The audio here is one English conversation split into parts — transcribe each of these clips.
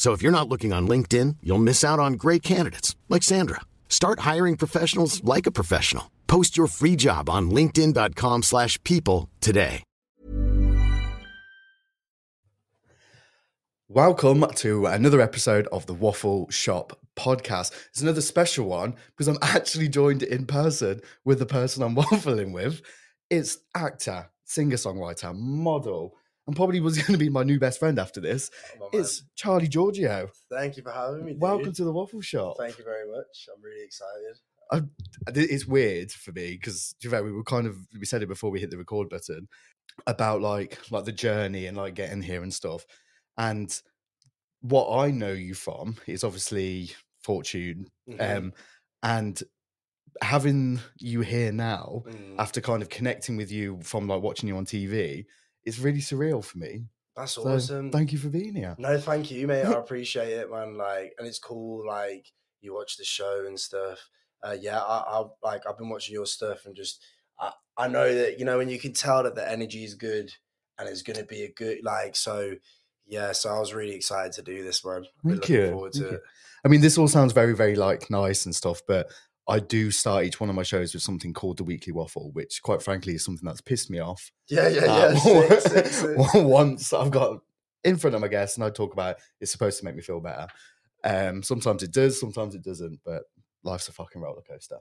So if you're not looking on LinkedIn, you'll miss out on great candidates like Sandra. Start hiring professionals like a professional. Post your free job on linkedin.com/people today. Welcome to another episode of the Waffle Shop podcast. It's another special one because I'm actually joined in person with the person I'm waffling with. It's actor, singer songwriter, model, and probably was going to be my new best friend after this. Oh, my man. It's Charlie Georgio. Thank you for having me. Dude. Welcome to the Waffle Shop. Thank you very much. I'm really excited. I, it's weird for me because we were kind of we said it before we hit the record button about like like the journey and like getting here and stuff. And what I know you from is obviously Fortune, Mhm. um, and having you here now Mm, after kind of connecting with you from like watching you on TV, it's really surreal for me. that's So awesome. thank you for being here. No, thank you, mate. I appreciate it, man. Like, and it's cool. Like, you watch the show and stuff. Uh, yeah, I, I like. I've been watching your stuff and just, I, I know that you know when you can tell that the energy is good and it's gonna be a good like. So, yeah. So I was really excited to do this, man. We're Thank you, forward thank you. I mean, this all sounds very, very like nice and stuff, but I do start each one of my shows with something called the Weekly Waffle, which, quite frankly, is something that's pissed me off. Yeah, yeah, Uh, yeah. sick, sick, sick. Once I've got in front of my guests and I talk about it, it's supposed to make me feel better. Um, sometimes it does, sometimes it doesn't, but life's a fucking roller coaster.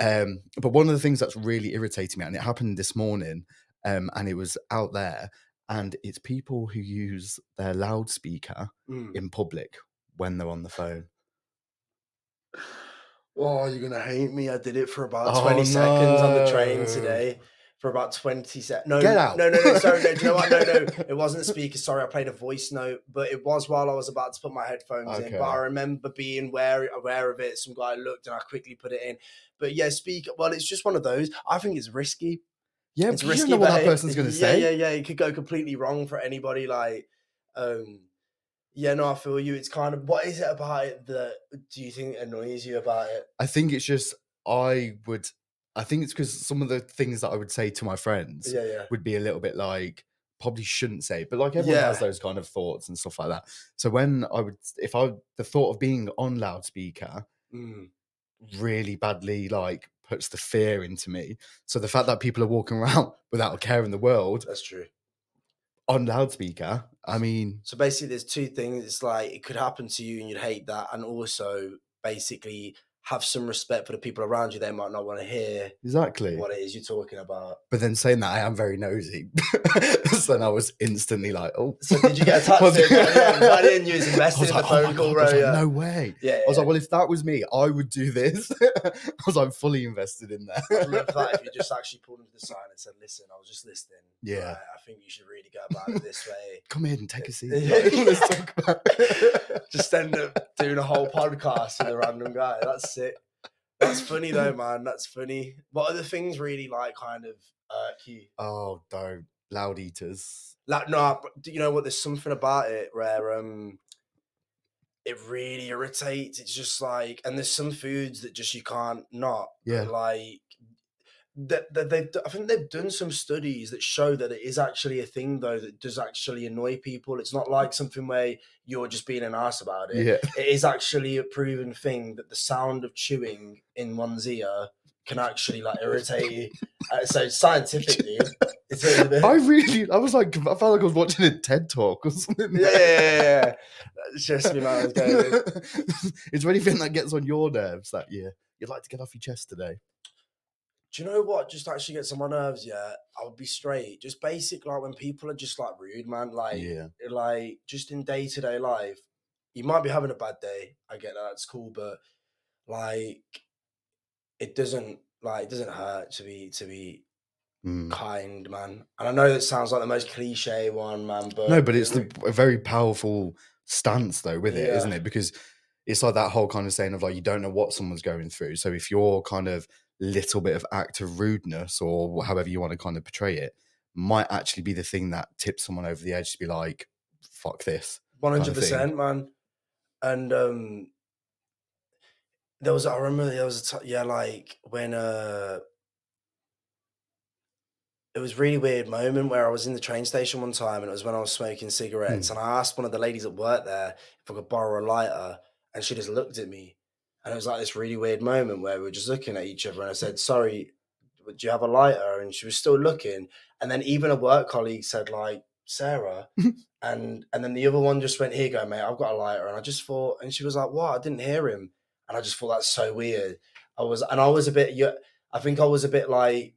Um, but one of the things that's really irritating me, and it happened this morning, um, and it was out there, and it's people who use their loudspeaker Mm. in public when they're on the phone. Oh, you're gonna hate me. I did it for about Oh, 20 seconds on the train today. For about 20 seconds. No, Get out. no, no, no. Sorry, no. You know what? No, no. It wasn't a speaker. Sorry, I played a voice note, but it was while I was about to put my headphones in. But I remember being aware, aware of it. Some guy looked and I quickly put it in. But yeah, speak. Well, it's just one of those. I think it's risky. Yeah, it's you risky. don't know what that person's going to yeah, say. Yeah, yeah. It could go completely wrong for anybody. Like, um, yeah, no, I feel you. It's kind of what is it about it that do you think annoys you about it? I think it's just I would. I think it's because some of the things that I would say to my friends Yeah, yeah. would be a little bit like probably shouldn't say, but like everyone has those kind of thoughts and stuff like that. So when I would, if I the thought of being on loudspeaker Mm. really badly like puts the fear into me. So the fact that people are walking around without a care in the world That's true. On loudspeaker, I mean, So basically, there's two things. It's like it could happen to you and you'd hate that, and also basically have some respect for the people around you. They might not want to hear Exactly. what it is you're talking about. But then saying that I am very nosy. so then I was instantly like, oh. So did you get a Was to it? it- Yeah, by the end you was invested in the oh phone call, God. I like, no way. yeah, I was like, well, if that was me, I would do this. I was like, fully invested in that. love that if you just actually pulled him to the side and said, "Listen, I was just listening. Yeah. Like, I think you should really go about it this way." Come in and take a seat. Let's talk about just end up doing a whole podcast with a random guy. That's sick. That's funny though, man. That's funny. What other things really like kind of irk you? Oh, don't. Loud eaters. Like, no, but do you know what? There's something about it where um, it really irritates. It's just like, and there's some foods that just you can't not. Yeah. Like that, that they've. d- I think they've done some studies that show that it is actually a thing though that does actually annoy people. It's not like something where you're just being an ass about it. Yeah. It is actually a proven thing that the sound of chewing in one's ear can actually like irritate you. Uh, so scientifically, it's a, I really, I was like, I felt like I was watching a TED talk or something. yeah, yeah, yeah, yeah. It's just me, man. Is there anything that gets on your nerves that you you'd like to get off your chest today? Do you know what just actually gets on my nerves? Yeah, I would be straight. Just basic, like when people are just like rude, man. Like, yeah, like just in day to day life, you might be having a bad day. I get that. It's cool, but like, it doesn't like it doesn't hurt to be to be Mm. kind, man. And I know that sounds like the most cliche one, man. But no, but it's the, a very powerful stance though with it, Yeah. not it? Because it's like that whole kind of saying of like you don't know what someone's going through. So if you're kind of little bit of act of rudeness or however you want to kind of portray it might actually be the thing that tips someone over the edge to be like, fuck this. One kind of man. And um, there was I remember there was a t- yeah like when uh, it was a really weird moment where I was in the train station one time and it was when I was smoking cigarettes and I asked one of the ladies at work there if I could borrow a lighter and she just looked at me and it was like this really weird moment where we were just looking at each other and I said sorry do you have a lighter and she was still looking and then even a work colleague said like Sarah and and then the other one just went, "Here you go, mate. I've got a lighter." And I just thought, and she was like, "What?" I didn't hear him, and I just thought that's so weird. I was, and I was a bit, I think I was a bit like,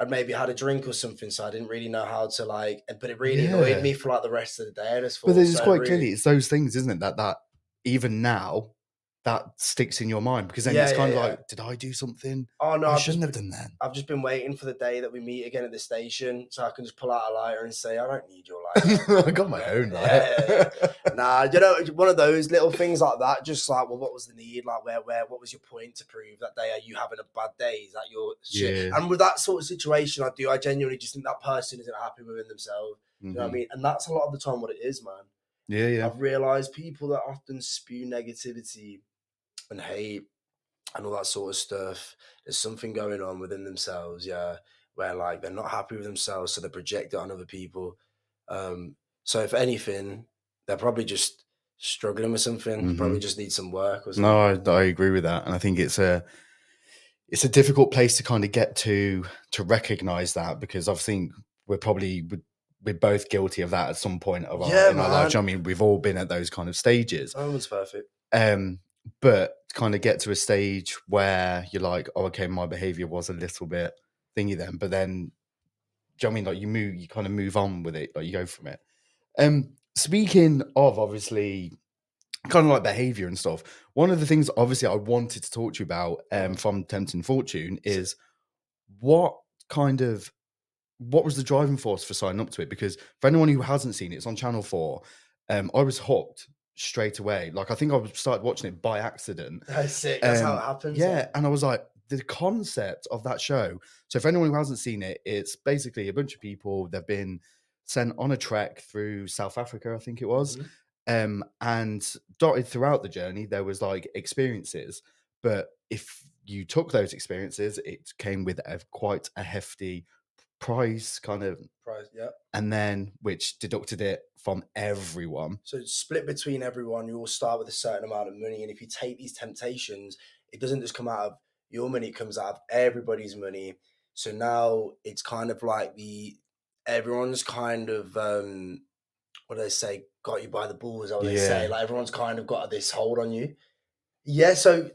I'd maybe had a drink or something, so I didn't really know how to like. But it really Yeah. annoyed me for like the rest of the day. I just thought, But so quite rude. clearly it's those things, isn't it? That that even now that sticks in your mind because then Yeah, it's kind yeah, of yeah. like, did I do something Oh no, I I've shouldn't just, have done that? I've just been waiting for the day that we meet again at the station, so I can just pull out a lighter and say, "I don't need your lighter." I got my own lighter. Nah, you know, one of those little things like that. Just like, well, what was the need? Like, where, where, what was your point to prove that day? Are you having a bad day? Is that your shit? And with that sort of situation, I do. I genuinely just think that person isn't happy within themselves. You know what I Mhm. mean? And that's a lot of the time what it is, man. Yeah, yeah. I've realized people that often spew negativity and hate and all that sort of stuff. There's something going on within themselves, yeah, where like they're not happy with themselves, so they project it on other people. Um, so if anything, they're probably just struggling with something. Probably just need some work or something. No, I, I agree with that, and I think it's a it's a difficult place to kind of get to to recognize that because I think we're probably we're- both guilty of that at some point of our, Yeah, in our lives. I mean, we've all been at those kind of stages. No one's perfect. Um, but kind of get to a stage where you're like, oh, okay, my behavior was a little bit thingy then, but then, do you know I mean? Like you move, you kind of move on with it, like you go from it. Um, speaking of obviously kind of like behavior and stuff, one of the things obviously I wanted to talk to you about um, from Tempting Fortune is what kind of what was the driving force for signing up to it? Because for anyone who hasn't seen it, it's on Channel Four. Um, I was hooked straight away. Like I think I started watching it by accident. That's sick. That's how Um, it happens. Yeah, and I was like, the concept of that show. So, if anyone who hasn't seen it, it's basically a bunch of people. They've been sent on a trek through South Africa, I think it was, Mhm. um, and dotted throughout the journey there was like experiences. But if you took those experiences, it came with a quite a hefty prize kind of, Prize, yeah. and then which deducted it from everyone. So it's split between everyone. You all start with a certain amount of money, and if you take these temptations, it doesn't just come out of your money; it comes out of everybody's money. So now it's kind of like the everyone's kind of um, what do they say? Got you by the balls, they say. Yeah. Like everyone's kind of got this hold on you. Yeah. So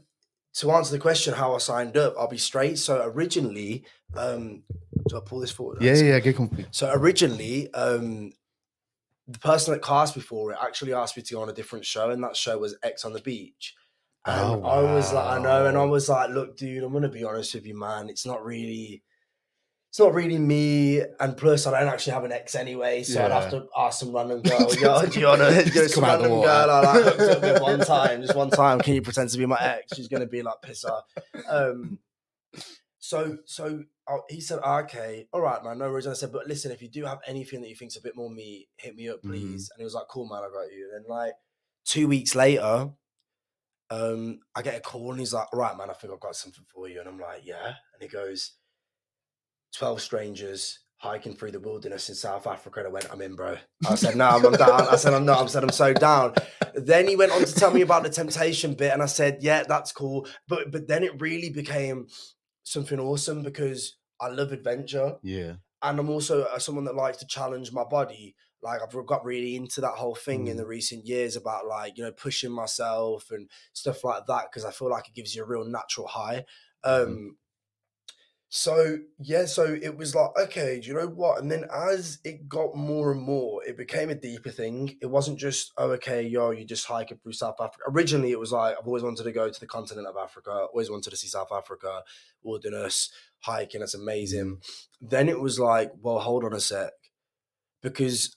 to answer the question how I signed up, I'll be straight. So originally, um, do I pull this forward? Yeah, yeah, get comfy. So originally, um, the person that cast me for it actually asked me to go on a different show, and that show was Ex on the Beach. And Oh, I was like, I know, and I was like, look, dude, I'm gonna be honest with you, man. It's not really, it's not really me. And plus, I don't actually have an ex anyway, so I'd have to ask some random girl, yo, do you wanna, you Just some come out the random girl I like hooked up with one time, just one time. Can you pretend to be my ex? She's gonna be like, piss her. Um, so, so uh, he said, "Ah, okay, all right, man, no worries. And I said, but listen, if you do have anything that you think's a bit more me, hit me up, Mhm. please. And he was like, cool, man, I got you. And then like two weeks later, um, I get a call and he's like, all right, man, I think I've got something for you. And I'm like, yeah. And he goes, 12 strangers hiking through the wilderness in South Africa. And I went, I'm in, bro. I said, no, I'm, I'm down. I said, I'm not. I said, I'm so down. Then he went on to tell me about the temptation bit. And I said, yeah, that's cool. But but then it really became something awesome because I love adventure Yeah. and I'm also uh, someone that likes to challenge my body. Like I've got really into that whole thing in Mm. the recent years about like you know pushing myself and stuff like that because I feel like it gives you a real natural high. Mm-hmm. Um, so yeah, so it was like okay, do you know what? And then as it got more and more, it became a deeper thing. It wasn't just oh okay, yo, you just hike it through South Africa. Originally, it was like I've always wanted to go to the continent of Africa. Always wanted to see South Africa, wilderness hiking. That's amazing mm. then it was like, well, hold on a sec. Because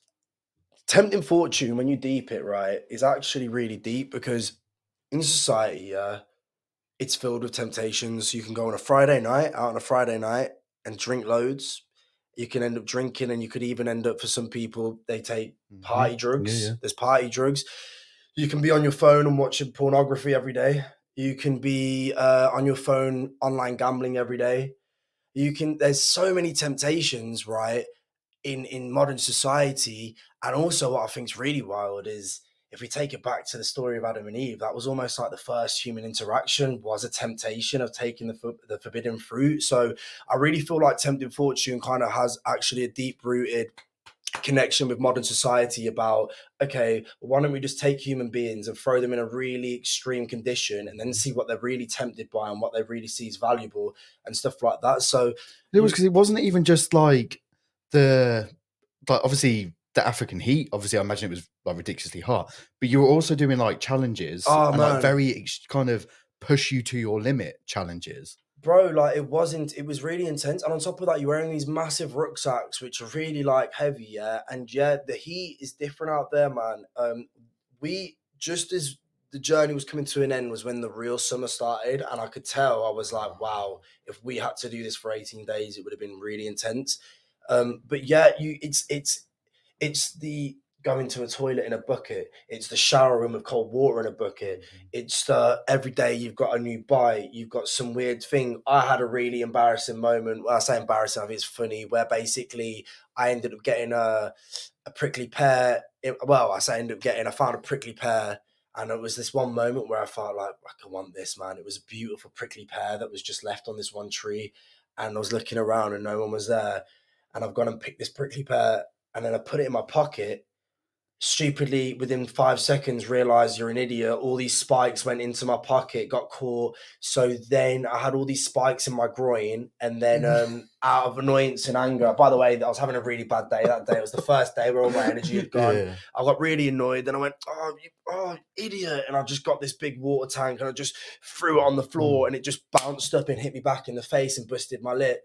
tempting fortune, when you deep it, right, is actually really deep because in society, yeah, it's filled with temptations. You can go on a Friday night, out on a Friday night, and drink loads. You can end up drinking, and you could even end up, for some people, they take party drugs. yeah. There's party drugs. You can be on your phone and watching pornography every day. You can be uh, on your phone online gambling every day. You can. There's so many temptations, right, in in modern society. And also, what I think is really wild is if we take it back to the story of Adam and Eve, that was almost like the first human interaction was a temptation of taking the the forbidden fruit. So I really feel like tempting fortune kind of has actually a deep rooted connection with modern society about okay why don't we just take human beings and throw them in a really extreme condition and then see what they're really tempted by and what they really see as valuable and stuff like that so It was because it wasn't even just like the, like obviously the African heat. Obviously, I imagine it was like ridiculously hot, but you were also doing like challenges Oh, and man. like very ex- kind of push you to your limit challenges. bro like it wasn't it was really intense and on top of that you're wearing these massive rucksacks which are really like heavy yeah and yeah the heat is different out there man um we just as the journey was coming to an end was when the real summer started and i could tell i was like wow if we had to do this for 18 days it would have been really intense um but yeah you it's it's it's the going to a toilet in a bucket. It's the shower room with cold water in a bucket. Mm-hmm. It's the every day you've got a new bite. You've got some weird thing. I had a really embarrassing moment. Well i say embarrassing i think it's funny where basically i ended up getting a, a prickly pear. It- well i say I ended up getting i found a prickly pear and it was this one moment where i felt like i can want this man. It was a beautiful prickly pear that was just left on this one tree and i was looking around and no one was there and i've gone and picked this prickly pear and then i put it in my pocket stupidly within five seconds realized you're an idiot all these spikes went into my pocket got caught so then i had all these spikes in my groin and then um out of annoyance and anger by the way i was having a really bad day that day it was the first day where all my energy had gone Yeah. I got really annoyed. Then I went, "Oh, you, oh, idiot!" And I just got this big water tank and I just threw it on the floor, and it just bounced up and hit me back in the face and busted my lip.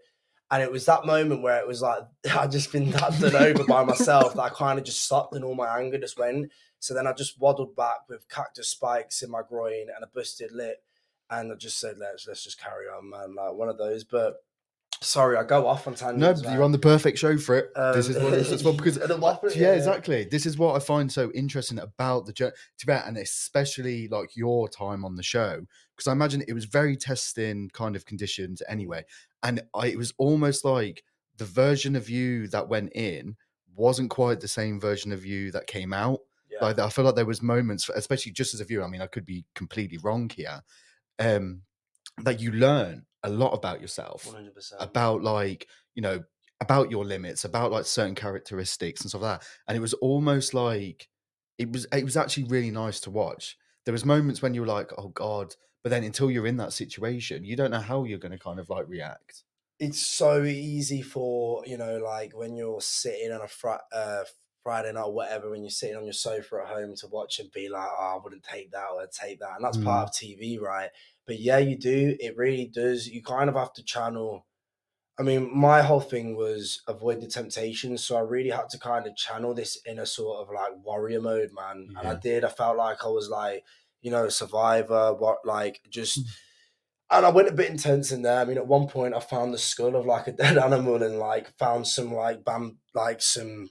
And it was that moment where it was like I'd just been that done over by myself that I kind of just stopped and all my anger just went. So then I just waddled back with cactus spikes in my groin and a busted lip, and I just said, "Let's let's just carry on, man." Like one of those. But sorry, I go off on tangents. No, tangents. you're on the perfect show for it. this is Um, what it's it's what because waffle- yeah, exactly. This is what I find so interesting about the journey, and especially like your time on the show, because I imagine it was very testing kind of conditions anyway, and I, it was almost like the version of you that went in wasn't quite the same version of you that came out. Yeah. Like I feel like there was moments, especially just as a viewer. I mean, I could be completely wrong here. Um, that you learn a lot about yourself 100%. about like you know about your limits about like certain characteristics and stuff like that and it was almost like it was it was actually really nice to watch there was moments when you were like oh god But then until you're in that situation, you don't know how you're going to kind of like react. it's so easy for you know like when you're sitting on a fr- uh, Friday night or whatever when you're sitting on your sofa at home to watch and be like oh I wouldn't take that or I'd take that and that's Mm. part of TV right but yeah you do it really does you kind of have to channel I mean my whole thing was avoid the temptation so I really had to kind of channel this in a sort of like warrior mode man and I did I felt like I was like you know survivor what like just Mm. and I went a bit intense in there. I mean, at one point, I found the skull of like a dead animal and like found some like bam, like some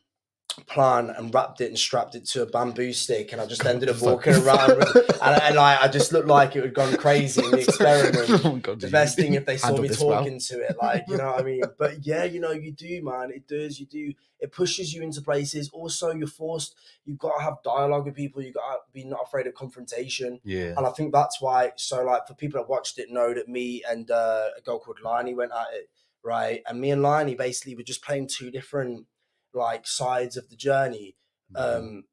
plant and wrapped it and strapped it to a bamboo stick. And I just ended up walking around with, and, and like I just looked like it had gone crazy in the experiment. Oh God, The best thing if they saw me this well? talking to it, like you know what I mean. But yeah, you know you do, man. It does. You do. It pushes you into places. Also, you're forced. You've got to have dialogue with people. You've got to be not afraid of confrontation. Yeah. And I think that's why. So, like, for people that watched it, know that me and uh, a girl called Liney went at it, right? And me and Liney basically were just playing two different like sides of the journey. Mm-hmm. Um,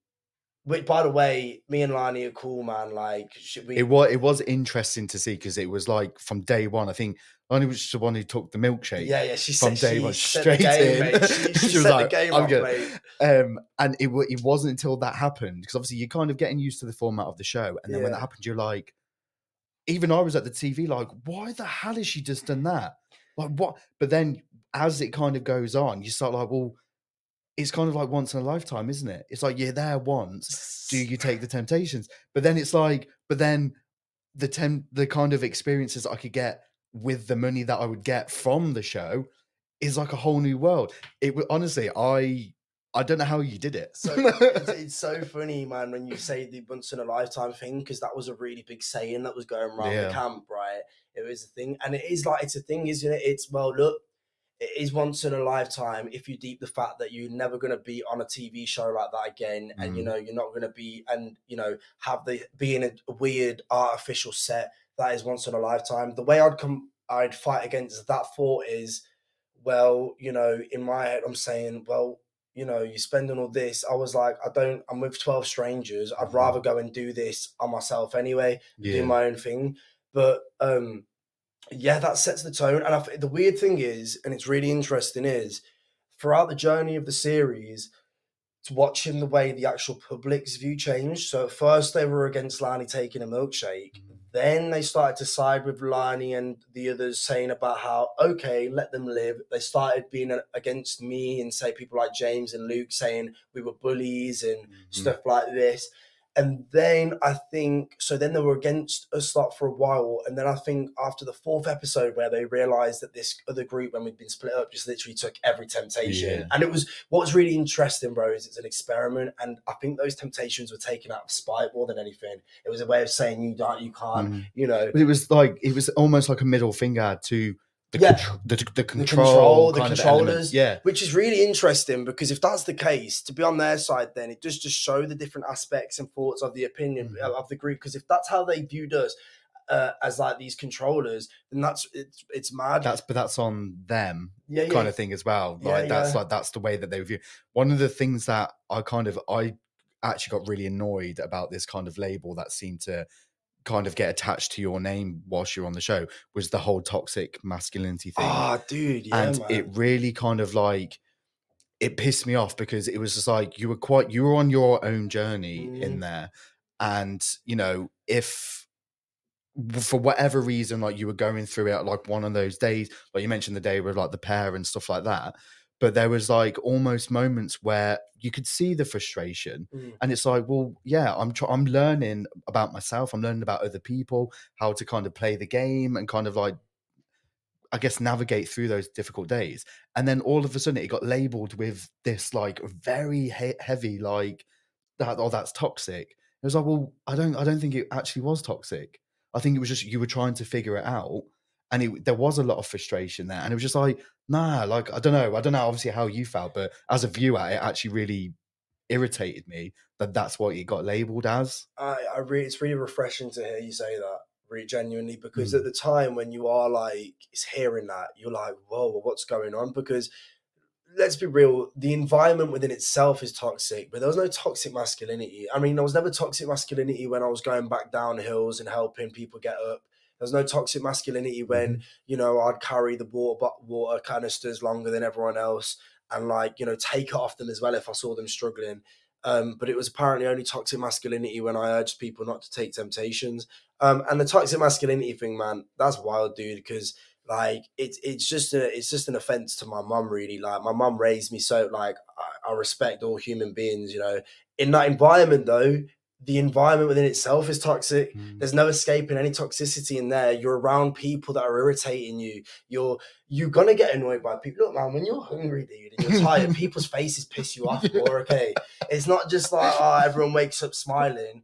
which, by the way, me and Lani are cool, man. Like, should we? it was it was interesting to see because it was like from day one. I think only was the one who took the milkshake. yeah, yeah. She from said day she one straight game, in. She, she, She was like, the game "I'm up, good." mate. Um, and it it wasn't until that happened because obviously you're kind of getting used to the format of the show, and then when Yeah. that happened, you're like, even I was at the TV like, why the hell has she just done that? Like what? But then as it kind of goes on, you start like, well, it's kind of like once in a lifetime, isn't it? It's like you're there once. Do you take the temptations? But then it's like, but then the tem- the kind of experiences I could get with the money that I would get from the show is like a whole new world. It would honestly, I I don't know how you did it. So it's, it's so funny, man, when you say the once in a lifetime thing, because that was a really big saying that was going around Yeah. the camp, right? It was a thing, and it is like it's a thing, isn't it? It's well, look, it is once in a lifetime if you deep the fact that you're never going to be on a TV show like that again, and you Mm. know you're not going to be, and you know have the being in a weird artificial set that is once in a lifetime. The way I'd come, I'd fight against that thought is, well, you know, in my head, I'm saying, well, you know, you're spending all this. I was like, I don't, I'm with 12 strangers. I'd Mhm. rather go and do this on myself anyway, do my own thing. But um, yeah, that sets the tone. And I, th- the weird thing is, and it's really interesting, is throughout the journey of the series, it's watching the way the actual public's view changed. So at first they were against Lani taking a milkshake. Mm-hmm. Then they started to side with Lani and the others, saying about how okay, let them live. They started being against me and say people like James and Luke saying we were bullies and Mhm. stuff like this. And then I think so. Then they were against us lot for a while, and then I think after the fourth episode, where they realised that this other group, when we'd been split up, just literally took every temptation. Yeah. And it was what was really interesting, bro, is it's an experiment, and I think those temptations were taken out of spite more than anything. It was a way of saying you don't, you can't, Mm. you know. But it was like it was almost like a middle finger to the Yeah. contr- the, the control, control, the of element. controllers. Yeah, which is really interesting because if that's the case, to be on their side, then it does just show the different aspects and thoughts of the opinion Mhm. of the group. Because if that's how they viewed us uh, as like these controllers, then that's it's it's mad. that's but that's on them yeah, yeah. kind of thing as well. Yeah, Like that's yeah. like that's the way that they view. One of the things that I kind of I actually got really annoyed about this kind of label that seemed to kind of get attached to your name whilst you're on the show was the whole toxic masculinity thing. Ah, dude, yeah, and man. it really kind of like it pissed me off because it was just like you were quite you were on your own journey in Mhm. there and you know if for whatever reason like you were going through it like one of those days like you mentioned the day with like the pear and stuff like that but there was like almost moments where you could see the frustration Mm. and it's like well yeah i'm try- i'm learning about myself i'm learning about other people how to kind of play the game and kind of like I guess navigate through those difficult days. And then all of a sudden it got labeled with this like very he- heavy like that oh that's toxic. It was like, well, I don't I don't think it actually was toxic. I think it was just you were trying to figure it out. And it, there was a lot of frustration there. And it was just like, nah, like I don't know. I don't know obviously how you felt, but as a viewer, it actually really irritated me that that's what it got labeled as. I, I really, it's really refreshing to hear you say that, really genuinely, because Mm. at the time when you are like, is hearing that, you're like, whoa, what's going on? Because let's be real, the environment within itself is toxic, but there was no toxic masculinity. I mean, there was never toxic masculinity when I was going back down hills and helping people get up. There's no toxic masculinity when, Mhm. you know, I'd carry the water, water canisters longer than everyone else and like, you know, take it off them as well if I saw them struggling. Um, but it was apparently only toxic masculinity when I urged people not to take temptations. Um, and the toxic masculinity thing, man, that's wild, dude, because like it's it's just a it's just an offense to my mum really like my mum raised me so like I, I respect all human beings you know in that environment though the environment within itself is toxic Mm. there's no escaping any toxicity in there you're around people that are irritating you you're you're gonna get annoyed by people look man when you're hungry dude and you're tired people's faces piss you off more okay it's not just like oh everyone wakes up smiling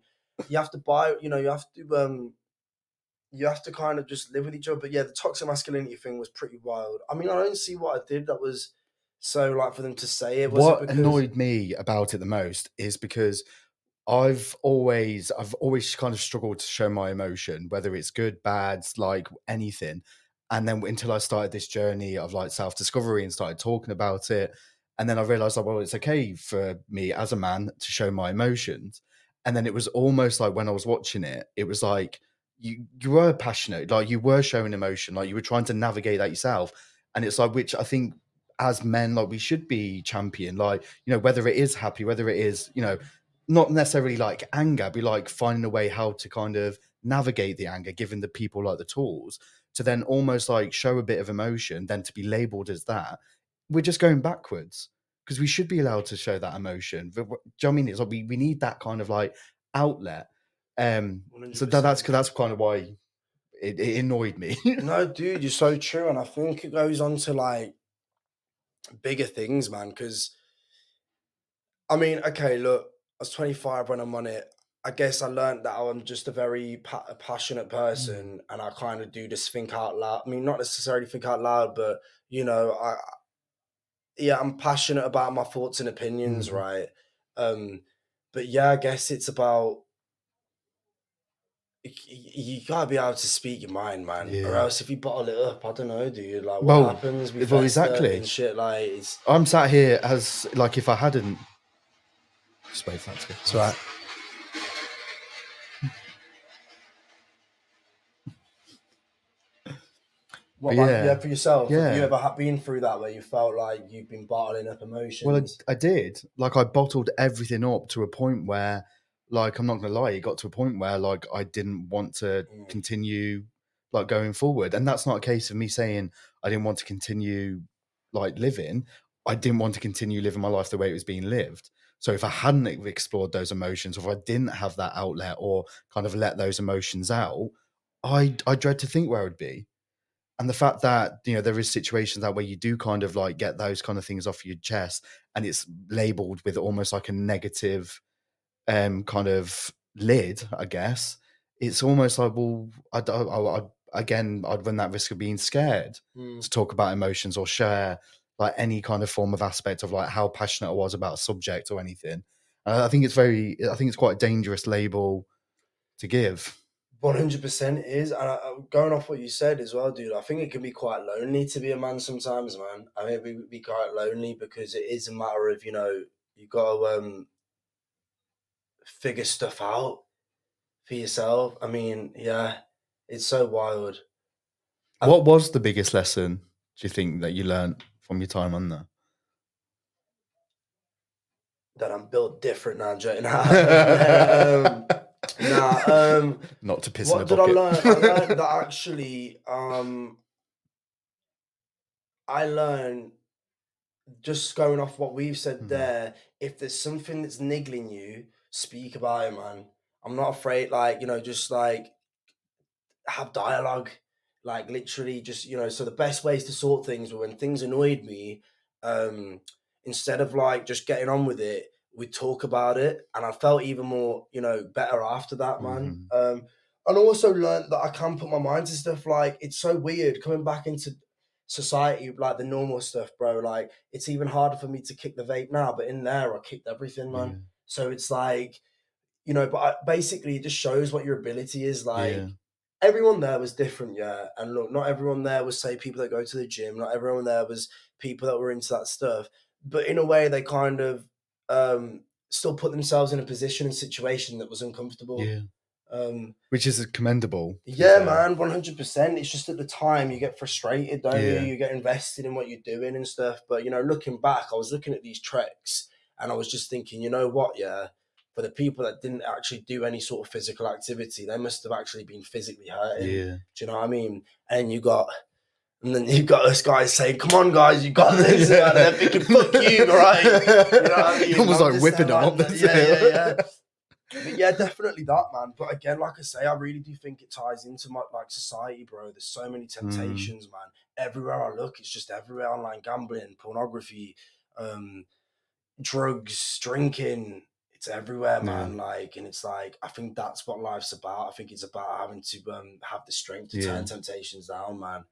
you have to buy you know you have to um you have to kind of just live with each other. But yeah, the toxic masculinity thing was pretty wild. I mean, I don't see what I did that was so like for them to say it. Was what it because, annoyed me about it the most is because I've always I've always kind of struggled to show my emotion, whether it's good, bad, like anything. And then until I started this journey of like self discovery and started talking about it, and then I realized like, well, it's okay for me as a man to show my emotions. And then it was almost like when I was watching it, it was like you you were passionate, like you were showing emotion, like you were trying to navigate that yourself. And it's like which I think as men, like we should be champion, like you know, whether it is happy, whether it is you know, not necessarily like anger, be like finding a way how to kind of navigate the anger, giving the people like the tools to then almost like show a bit of emotion, then to be labeled as that. We're just going backwards because we should be allowed to show that emotion. But what- Do you know what I mean? It's like we, we need that kind of like outlet. Um, so that, that's that's kind of why it, it annoyed me. no, dude, you're so true, and I think it goes on to like bigger things, man. Because I mean, okay, look, was 25 when I'm on it. I guess I learned that I'm just a very pa- passionate person, and I kind of do just think out loud. I mean, not necessarily think out loud, but you know, I yeah, I'm passionate about my thoughts and opinions, Mhm. right? Um, but yeah, I guess it's about you gotta be able to speak your mind, man. Or else if you bottle it up, I don't know, dude. Like what Well, happens? We well, exactly. and shit. Like it's I'm sat here as like if I hadn't. Just wait for that to go. it's right. What, like, yeah. yeah, for yourself. Have you ever ha- been through that where you felt like you've been bottling up emotions? Well, I, I did. Like I bottled everything up to a point where, like, I'm not gonna lie, it got to a point where like I didn't want to Mm. continue like going forward. And that's not a case of me saying I didn't want to continue like living. I didn't want to continue living my life the way it was being lived. So if I hadn't explored those emotions, or if I didn't have that outlet or kind of let those emotions out, I I dread to think where I would be. And the fact that you know there is situations that where you do kind of like get those kind of things off your chest, and it's labeled with almost like a negative um kind of lid, I guess. It's almost like well, I, I, I, I again I'd run that risk of being scared Mm. to talk about emotions or share like any kind of form of aspect of like how passionate I was about a subject or anything. And I think it's very, I think it's quite a dangerous label to give. One hundred percent is, and I, going off what you said as well, dude. I think it can be quite lonely to be a man sometimes, man. I mean, it would be quite lonely because it is a matter of you know you got to um figure stuff out for yourself. I mean, yeah, it's so wild. What was the biggest lesson do you think that you learned from your time on there? that I'm built different now, Joe. Nah, um, nah, um, Not to piss what did I bucket. learn? I learned that actually, um, I learned just going off what we've said Mhm. there. If there's something that's niggling you, speak about it, man. I'm not afraid. Like you know, just like have dialogue. Like literally, just you know. So the best ways to sort things were when things annoyed me. Um, instead of like just getting on with it, we'd talk about it, and I felt even more, you know, better after that, man. Um, and also learned that I can put my mind to stuff. Like it's so weird coming back into society, like the normal stuff, bro. Like it's even harder for me to kick the vape now, but in there, I kicked everything, man. Yeah. So it's like, you know, but I, basically, it just shows what your ability is. Like, Yeah. Everyone there was different, yeah. And look, not everyone there was say people that go to the gym. Not everyone there was people that were into that stuff. But in a way, they kind of um, still put themselves in a position and situation that was uncomfortable. Yeah. Um, Which is commendable. yeah, man, one hundred percent. It's just at the time you get frustrated, don't Yeah. you? You get invested in what you're doing and stuff. But you know, looking back, I was looking at these treks and I was just thinking, you know what? Yeah, for the people that didn't actually do any sort of physical activity, they must have actually been physically hurting. Yeah. Do you know what I mean? And you got, and then you got this guy saying, "Come on, guys, you got this," Yeah. and they're thinking, "Fuck you," right? You know what I mean? Almost like whipping them like, up. Yeah, yeah, yeah. But yeah, definitely that, man. But again, like I say, I really do think it ties into my like society, bro. There's so many Mm. temptations, man. Everywhere I look, it's just everywhere online gambling, pornography, um, drugs, drinking. It's everywhere, man. Like, and it's like I think that's what life's about. I think it's about having to um have the strength to Yeah. turn temptations down, man.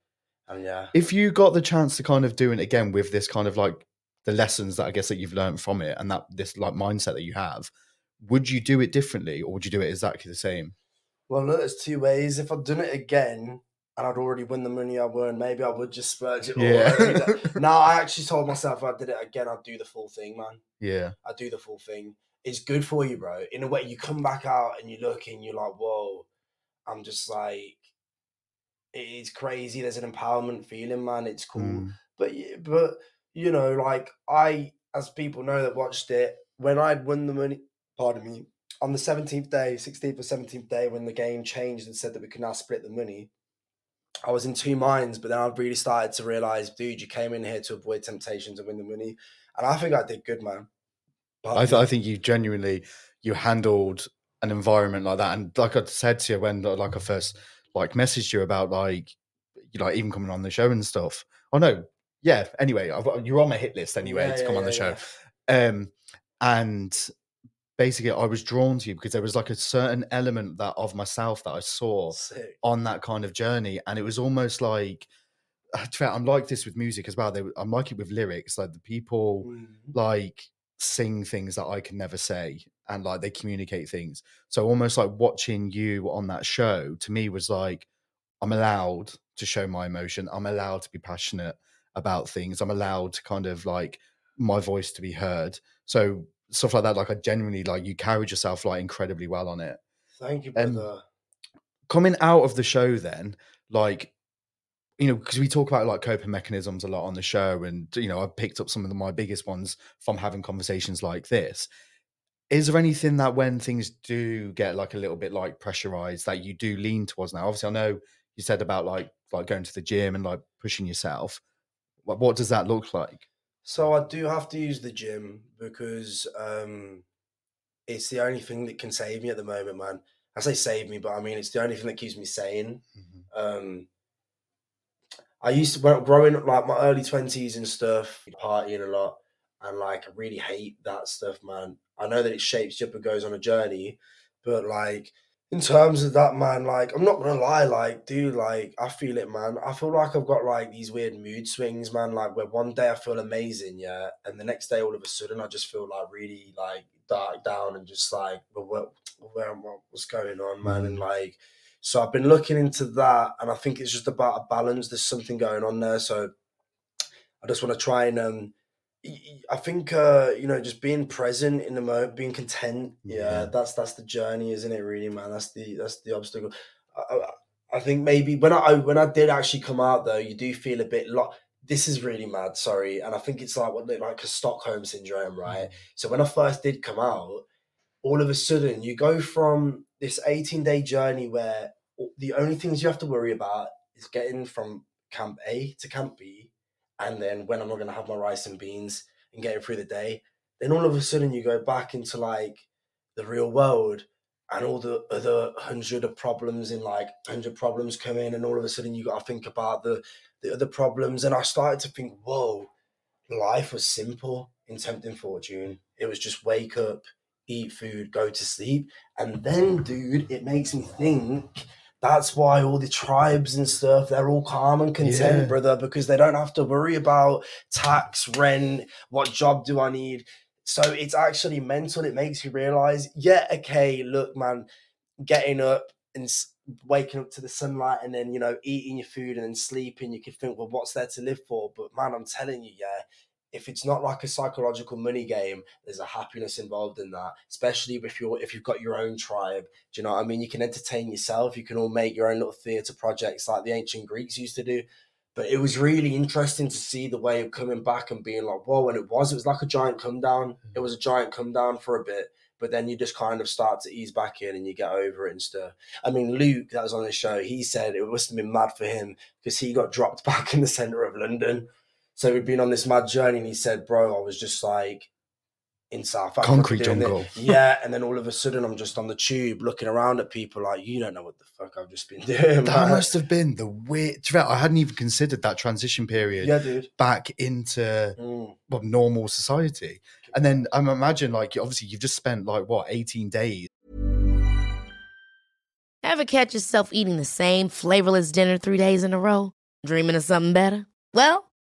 And yeah, if you got the chance to kind of do it again with this kind of like the lessons that I guess that you've learned from it and that this like mindset that you have, would you do it differently or would you do it exactly the same? Well, look, there's two ways. If I'd done it again and I'd already won the money I won, maybe I would just splurge it all. Yeah. no, I actually told myself if I did it again, I'd do the full thing, man. Yeah. I'd do the full thing. It's good for you, bro. In a way, you come back out and you look and you're like, whoa, I'm just like, it is crazy. There's an empowerment feeling, man. It's cool. Mm. But, but, you know, like I, as people know that watched it, when I'd won the money, pardon me, on the 17th day, 16th or 17th day, when the game changed and said that we could now split the money, I was in two minds. But then I really started to realize, dude, you came in here to avoid temptation to win the money. And I think I did good, man. I, th- I think you genuinely you handled an environment like that, and like I said to you when like I first like messaged you about like you know even coming on the show and stuff. Oh no, yeah. Anyway, I've, you're on my hit list anyway Yeah, to yeah, come on the show. yeah. Um, and basically, I was drawn to you because there was like a certain element that of myself that I saw Sick. on that kind of journey, and it was almost like. be I'm like this with music as well. I'm like it with lyrics. Like the people Mhm. like sing things that I can never say and like they communicate things. So almost like watching you on that show to me was like I'm allowed to show my emotion. I'm allowed to be passionate about things. I'm allowed to kind of like my voice to be heard. So stuff like that like I genuinely like you carried yourself like incredibly well on it. Thank you, Um, brother. Coming out of the show then like you know, because we talk about like coping mechanisms a lot on the show, and you know, I've picked up some of the, my biggest ones from having conversations like this. Is there anything that when things do get like a little bit like pressurized that you do lean towards now? Obviously, I know you said about like like going to the gym and like pushing yourself. What, what does that look like? So I do have to use the gym because um, it's the only thing that can save me at the moment, man. I say save me, but I mean it's the only thing that keeps me sane. Um, I used to growing up, like my early twenties and stuff, partying a lot, and like I really hate that stuff, man. I know that it shapes you up and goes on a journey, but like in terms of that, man, like I'm not gonna lie, like dude, like I feel it, man. I feel like I've got like these weird mood swings, man. Like where one day I feel amazing, yeah, and the next day all of a sudden I just feel like really like dark down and just like where what, what's going on, man, and mm. like. So I've been looking into that, and I think it's just about a balance. There's something going on there, so I just want to try and um, I think uh, you know, just being present in the moment, being content. Yeah, Yeah. that's that's the journey, isn't it? Really, man. That's the that's the obstacle. I, I, I think maybe when I when I did actually come out though, you do feel a bit lo- This is really mad. Sorry, and I think it's like what like a Stockholm syndrome, right? So when I first did come out, all of a sudden you go from this 18 day journey where the only things you have to worry about is getting from camp A to camp B, and then when I'm not going to have my rice and beans and getting through the day. Then all of a sudden you go back into like the real world, and all the other hundred of problems in like hundred problems come in, and all of a sudden you got to think about the the other problems. And I started to think, whoa, life was simple in tempting fortune. It was just wake up, eat food, go to sleep. And then, dude, it makes me think that's why all the tribes and stuff, they're all calm and content, Yeah. brother, because they don't have to worry about tax, rent, what job do I need. So it's actually mental. It makes you realize, yeah, okay, look, man, getting up, and waking up to the sunlight and then you know eating your food and then sleeping, you could think, well, what's there to live for? But man, I'm telling you, yeah, if it's not like a psychological money game, there's a happiness involved in that. Especially if you're if you've got your own tribe. Do you know what I mean? You can entertain yourself. You can all make your own little theatre projects like the ancient Greeks used to do. But it was really interesting to see the way of coming back and being like, whoa, and it was, it was like a giant come down. It was a giant come down for a bit, but then you just kind of start to ease back in and you get over it and stuff. I mean, Luke, that was on the show, he said it must have been mad for him because he got dropped back in the center of London. So we'd been on this mad journey, and he said, "Bro, I was just like in South Africa, Concrete doing it." jungle. Yeah, and then all of a sudden, I'm just on the tube looking around at people like, "You don't know what the fuck I've just been doing." That man." must have been the weird. do you know, I hadn't even considered that transition period yeah, dude. back into Mm. well, normal society. And then I imagine, like, obviously, you've just spent like what eighteen days. Ever catch yourself eating the same flavorless dinner three days in a row? Dreaming of something better? Well,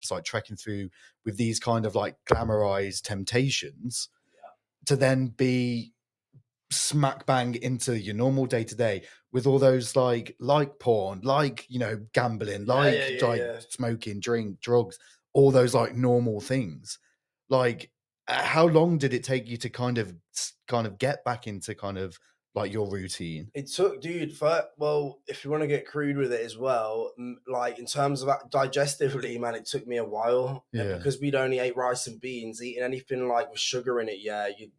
It's like trekking through with these kind of like glamorized temptations to then be smack bang into your normal day to day with all those like like porn, like you know gambling, like yeah, yeah, like yeah. smoking, drink, drugs, all those like normal things. Like, uh, how long did it take you to kind of kind of get back into kind of like your routine? It took, dude. For, well, if you want to get crude with it as well, like in terms of digestively, man, it took me a while. Yeah. because we'd only ate rice and beans, eating anything like with sugar in it, yeah, you,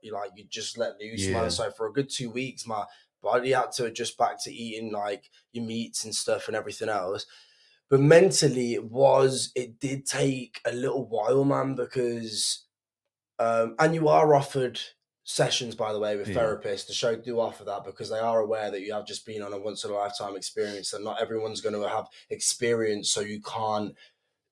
you like you just let loose, Yeah. man. So for a good two weeks, my body had to adjust back to eating like your meats and stuff and everything else. But mentally, it was it did take a little while, man, because um, and you are offered sessions, by the way, with Yeah. therapists. The show do offer that because they are aware that you have just been on a once in a lifetime experience, and not everyone's going to have experience, so you can't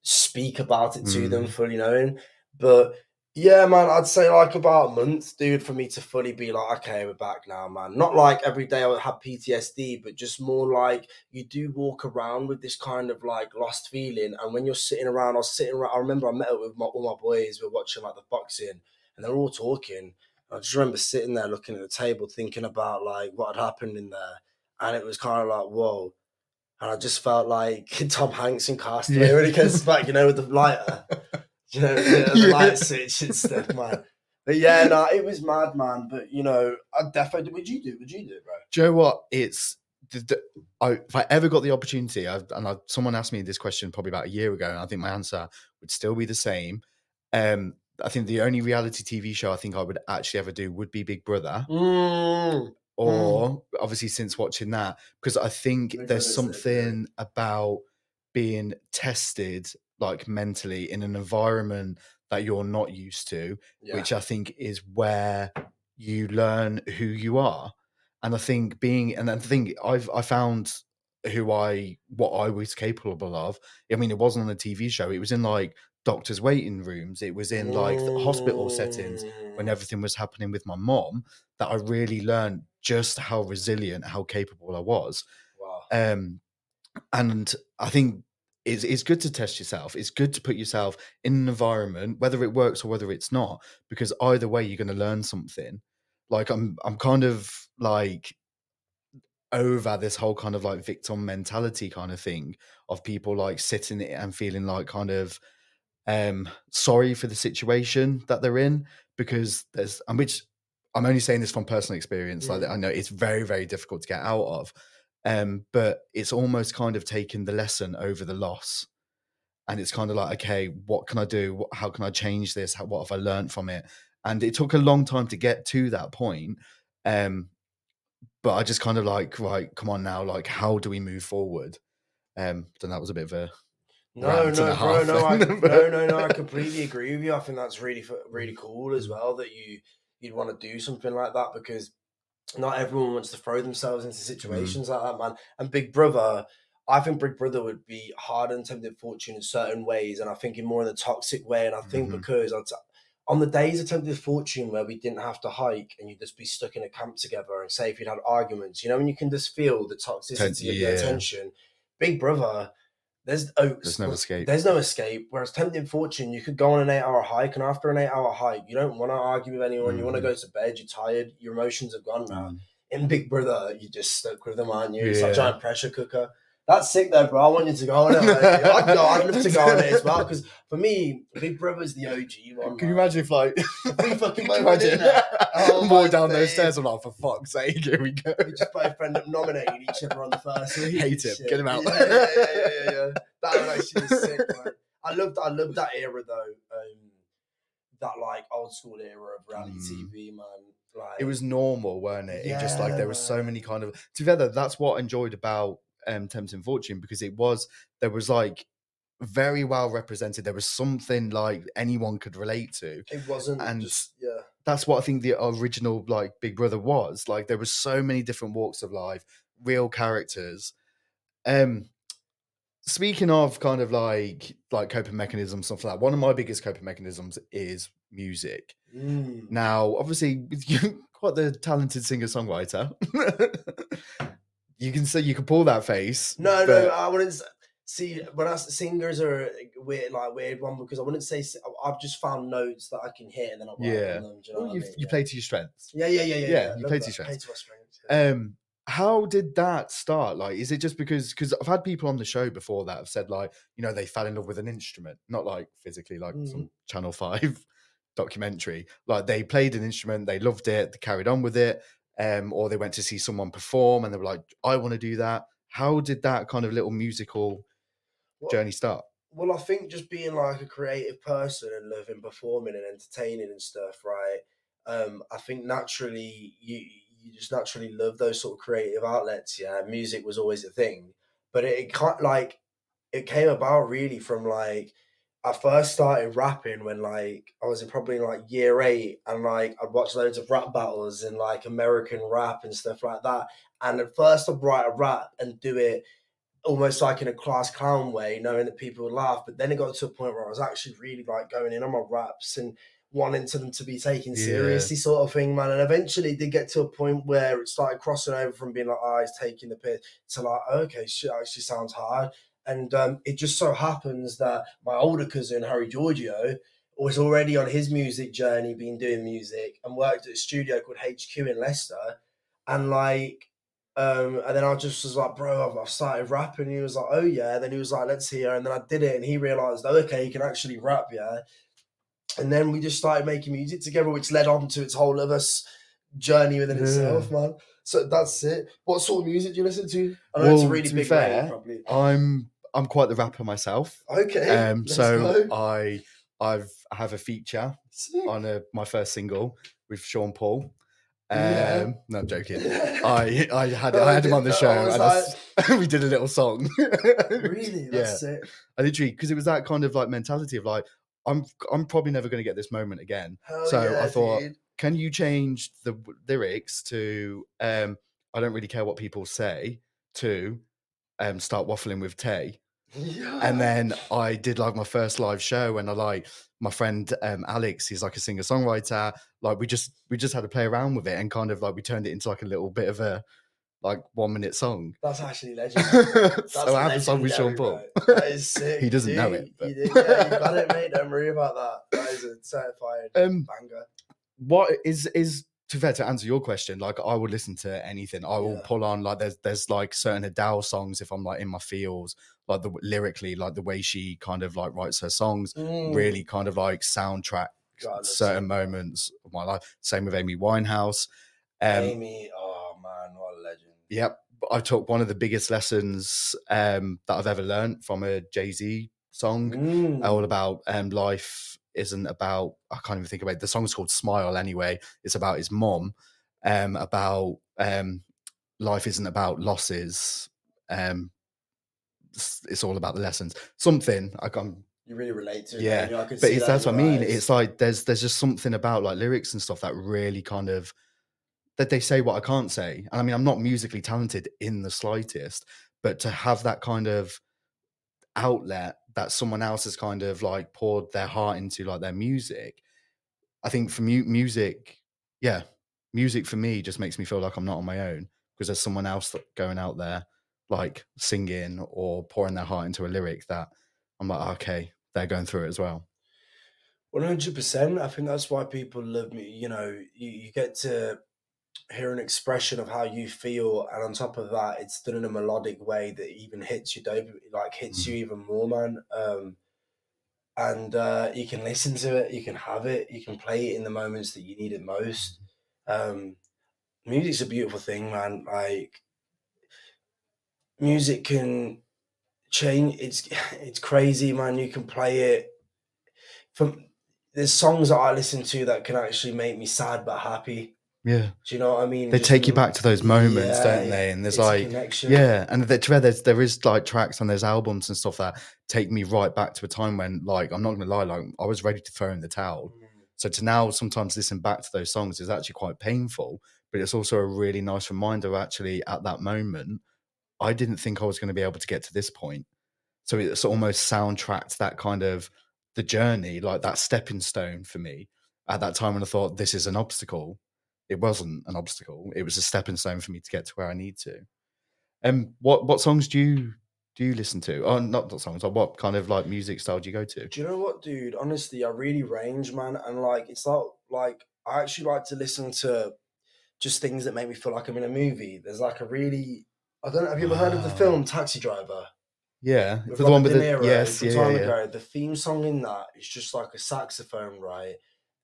speak about it to them Mm. fully knowing. But yeah, man, I'd say like about a month, dude, for me to fully be like, okay, we're back now, man. Not like every day I would have PTSD, but just more like you do walk around with this kind of like lost feeling. And when you're sitting around, I was sitting around, I remember I met up with my, all my boys, we were watching like the boxing, and they're all talking. I just remember sitting there looking at the table, thinking about like what had happened in there. And it was kind of like, whoa. And I just felt like Tom Hanks in Castaway Yeah. when he comes back, you know, with the lighter. you know, the, Yeah. light switch and stuff, man. But yeah, no, it was mad, man. But you know, I definitely would you do? Would you do, bro? Do you know what? It's the, the, I, if I ever got the opportunity, I, and I, someone asked me this question probably about a year ago, and I think my answer would still be the same. Um, I think the only reality TV show I think I would actually ever do would be Big Brother, Mm. or obviously since watching that, because I think there's Brother's it, something about being tested like mentally in an environment that you're not used to Yeah. which I think is where you learn who you are. And I think being, and I think I've I found who I what I was capable of. I mean, it wasn't on a TV show; it was in like doctors' waiting rooms. It was in like the hospital settings when everything was happening with my mom. That I really learned just how resilient, how capable I was. Wow. Um, and I think it's, it's good to test yourself. It's good to put yourself in an environment, whether it works or whether it's not, because either way, you're going to learn something. Like I'm, I'm kind of like over this whole kind of like victim mentality kind of thing of people like sitting it and feeling like kind of um sorry for the situation that they're in because there's and which I'm only saying this from personal experience like. I know it's very very difficult to get out of Um, but it's almost kind of taken the lesson over the loss. And it's kind of like, okay, what can I do? How can I change this? How, what have I learned from it? And it took a long time to get to that point. Um, but I just kind of like, right, come on now, like, how do we move forward? Um, then that was a bit of a No, and no, bro, no, I, no, no, no. I completely agree with you. I think that's really, really cool as well that you you'd want to do something like that because not everyone wants to throw themselves into situations like that, man. And Big Brother, I think Big Brother would be hard on Tempted Fortune in certain ways, and I think in more in a toxic way. And I think Mhm. because I'd, on the days of Tempted Fortune where we didn't have to hike and you'd just be stuck in a camp together, and say if you'd had arguments, you know, and you can just feel the toxicity of the yeah. attention. Big Brother, there's There's no escape. There's no escape. Whereas Tempted Fortune, you could go on an eight-hour hike, and after an eight-hour hike, you don't want to argue with anyone. You want to Mhm. go to bed. You're tired. Your emotions have gone now Mm. in Big Brother, you just stuck with them, aren't you? It's like a giant pressure cooker. That's sick though, bro. I want you to go on it. mate. I'd go. I'd love to go on it as well because for me, Big Brother's the OG one. Can you imagine if like we fucking Can you went in imagine? Oh, walking down those stairs. I'm like, for fuck's sake, here we go. We just both end up nominating each other on the first week. Hate him. shit. Get him out. Yeah, yeah, yeah, yeah, yeah. That would actually sick, man. I loved, I loved that era though. Um, that like old school era of reality Mm. TV, man. Like it was normal, weren't it? It just like there was so many kind of together. That's what I enjoyed about um Tempting Fortune because it was there was like very well represented. There was something like anyone could relate to. It wasn't and just yeah. That's what I think the original like Big Brother was. Like there was so many different walks of life, real characters. Um speaking of kind of like like coping mechanisms, stuff like that, one of my biggest coping mechanisms is music. Mm. Now, obviously, you're quite the talented singer songwriter. you can say you can pull that face. No, no, I wouldn't See, see. When I singers are a weird, like weird one because I wouldn't say I've just found notes that I can hit and then I work Yeah. them. Do you know well, you, I mean? you yeah. play to your strengths. Yeah, yeah, yeah, yeah. yeah, I you play to your strengths. To strengths. yeah. Um, how did that start? Like, is it just because because I've had people on the show before that have said like, you know, they fell in love with an instrument, not like physically, like Mm-hmm. some Channel Five documentary. Like they played an instrument, they loved it, they carried on with it, um, or they went to see someone perform and they were like, I want to do that. How did that kind of little musical Well, journey start? Well, I think just being like a creative person and loving performing and entertaining and stuff, right? Um, I think naturally you you just naturally love those sort of creative outlets. Yeah, music was always a thing, but it, it can't like it came about really from like I first started rapping when like I was in probably like year eight and like I'd watch loads of rap battles and like American rap and stuff like that. And at first I'd write a rap and do it almost like in a class clown way, knowing that people would laugh. But then it got to a point where I was actually really like going in on my raps and wanting to them to be taken Yeah. seriously, sort of thing, man. And eventually it did get to a point where it started crossing over from being like, oh, he's taking the piss to like, okay, shit actually sounds hard. And um, it just so happens that my older cousin, Harry Georgio, was already on his music journey, been doing music, and worked at a studio called HQ in Leicester. And like, um, and then I just was like, bro, I've, I've started rapping. he was like, oh yeah. Then he was like, let's hear. And then I did it, and he realized, oh, okay, he can actually rap, yeah. And then we just started making music together, which led on to its whole other journey within itself, man. So that's it. What sort of music do you listen to? I know it's a really to big fair. I'm I'm quite the rapper myself. Okay. Um, so go. I I've I have a feature Sick. on a, my first single with Sean Paul. Um, Yeah. No, I'm joking. I I had I had him on the show and I s- we did a little song. really? That's it. I literally because it was that kind of like mentality of like I'm I'm probably never going to get this moment again. Hell So I thought, dude. Can you change the lyrics to um I don't really care what people say to um start waffling with Tay? Yeah. and then I did like my first live show, and I like my friend um, Alex. He's like a singer songwriter. Like we just we just had to play around with it, and kind of like we turned it into like a little bit of a like one minute song. That's actually legendary. That's so I have a song with Sean Paul. That is sick. He doesn't know it, but- You did, yeah, you got it, mate. Don't worry about that. That is a certified Um, banger. what is is to fair to answer your question? Like I would listen to anything. I will Yeah. pull on like there's there's like certain Adele songs if I'm like in my feels, like the lyrically, like the way she kind of like writes her songs. Mm. really kind of like soundtrack God, certain moments of my life. Same with Amy Winehouse. Um, Amy, oh man, what a legend. Yep. I took one of the biggest lessons um, that I've ever learned from a Jay Z song, Mm. all about um, life isn't about. I can't even think about it. The song's called Smile anyway. It's about his mom, um, about um, life isn't about losses. Um, it's, it's all about the lessons. Something I can't You really relate to it. Yeah, you? I could but that that's what I mean. eyes. It's like there's there's just something about like lyrics and stuff that really kind of that they say what I can't say. And I mean, I'm not musically talented in the slightest, but to have that kind of outlet that someone else has kind of like poured their heart into, like their music, I think for mu- music, yeah, music for me just makes me feel like I'm not on my own because there's someone else going out there like singing or pouring their heart into a lyric that I'm like, okay, they're going through it as well. One hundred percent. I think that's why people love me. You know, you, you get to hear an expression of how you feel, and on top of that, it's done in a melodic way that even hits you, dope, like hits you even more, man. Um, and uh, you can listen to it, you can have it, you can play it in the moments that you need it most. Um, music's a beautiful thing, man. Like music can change. It's it's crazy, man. You can play it from there's songs that I listen to that can actually make me sad but happy. Yeah. Do you know what I mean? They Just take you back to those moments, Yeah, don't they? And there's it's a like, connection. yeah, and there, to fair, there's there is like tracks on those albums and stuff that take me right back to a time when, like, I'm not gonna lie, like I was ready to throw in the towel. Mm. So to now sometimes listen back to those songs is actually quite painful, but it's also a really nice reminder. Actually, at that moment, I didn't think I was going to be able to get to this point. So it's almost soundtracked that kind of the journey, like that stepping stone for me at that time when I thought this is an obstacle. It wasn't an obstacle. It was a stepping stone for me to get to where I need to. And um, what what songs do you do you listen to? Oh, not not songs. Like what kind of like music style do you go to? Do you know what, dude? Honestly, I really range, man, and like it's not like I actually like to listen to just things that make me feel like I'm in a movie. There's like a really I don't know. Have you ever heard of the film Taxi Driver? Yeah, with the one with the yes, yeah, time yeah, yeah. ago. The theme song in that is just like a saxophone, right?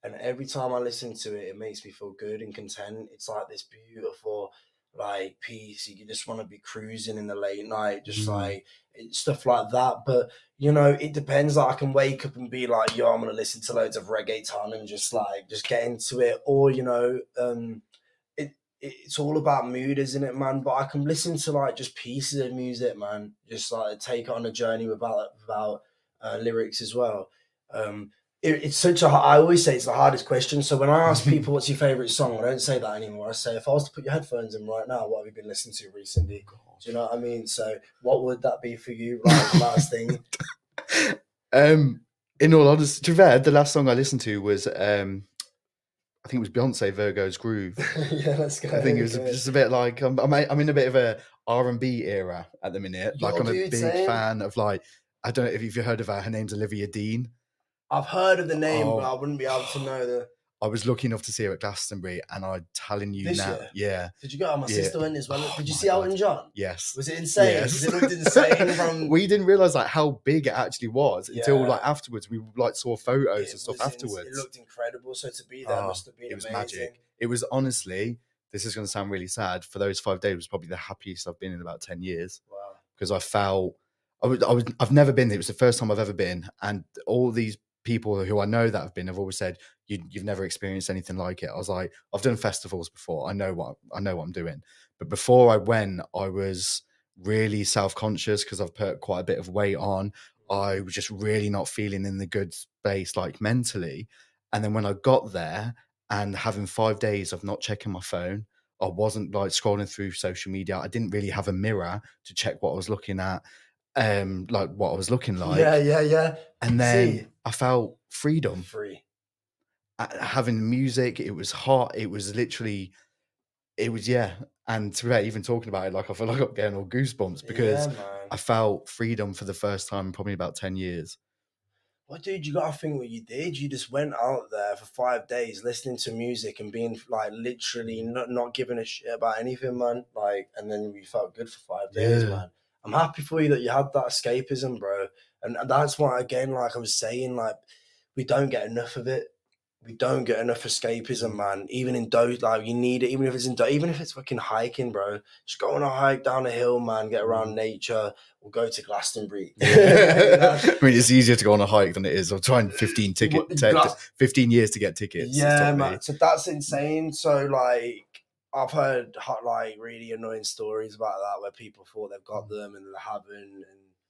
And every time I listen to it, it makes me feel good and content. It's like this beautiful, like peace. You just want to be cruising in the late night, just Mm. like stuff like that. But you know, it depends. Like I can wake up and be like, "Yo, I'm gonna listen to loads of reggaeton and just like just get into it," or you know, um, it it's all about mood, isn't it, man? But I can listen to like just pieces of music, man. Just like take it on a journey without without uh, lyrics as well. Um, it, it's such a. I always say it's the hardest question. So when I ask people what's your favorite song, I don't say that anymore. I say if I was to put your headphones in right now, what have you been listening to recently? Do you know what I mean? So what would that be for you? Like last thing. Um, in all honesty, to fair, the last song I listened to was um, I think it was Beyonce Virgo's Groove. yeah, let's go. I think it was just a bit like I'm, I'm I'm in a bit of a R and B era at the minute. Like Yo, I'm a big fan of like I don't know if you've heard of her. Her name's Olivia Dean. I've heard of the name, but Oh. I wouldn't be able to know the. I was lucky enough to see her at Glastonbury, and I'm telling you This now, year? yeah, Did you go? Oh, my Yeah. sister went as well. Oh Did you see Elton John? yes, Was it insane? 'Cause It looked insane from. we didn't realize like how big it actually was until Yeah. like afterwards. We like saw photos it and stuff was ins- afterwards. It looked incredible. So to be there Oh, must have been it was amazing. magic. It was honestly, this is going to sound really sad. For those five days, it was probably the happiest I've been in about ten years Wow. because I felt I was, I was I've never been. There. It was the first time I've ever been, and all these people who I know that have been have always said you, you've never experienced anything like it. I was like, I've done festivals before. I know what I know what I'm doing, but before I went, I was really self conscious because I've put quite a bit of weight on. I was just really not feeling in the good space, like mentally. And then when I got there and having five days of not checking my phone, I wasn't like scrolling through social media. I didn't really have a mirror to check what I was looking at, um, like what I was looking like. yeah, yeah, yeah. And then See? I felt freedom Free. Having music. It was hot. It was literally, it was yeah. And to be even talking about it, like I feel like I'm getting all goosebumps because yeah. I felt freedom for the first time in probably about ten years. Well, dude, you gotta think what you did. You just went out there for five days listening to music and being like literally not, not giving a shit about anything, man. Like, and then you felt good for five days, Yeah. man. I'm happy for you that you had that escapism, bro. And that's why, again, like I was saying, like we don't get enough of it. we don't get enough escapism, mm. man. Even in those, like you need it. Even if it's in, Do- even if it's fucking hiking, bro. Just go on a hike down a hill, man. Get around mm. nature. We'll go to Glastonbury. I mean, it's easier to go on a hike than it is. I'm trying 15 ticket, What- te- 15 years to get tickets. Yeah, man. So that's insane. So like, I've heard hot, like really annoying stories about that where people thought they've got mm. them and they haven't. And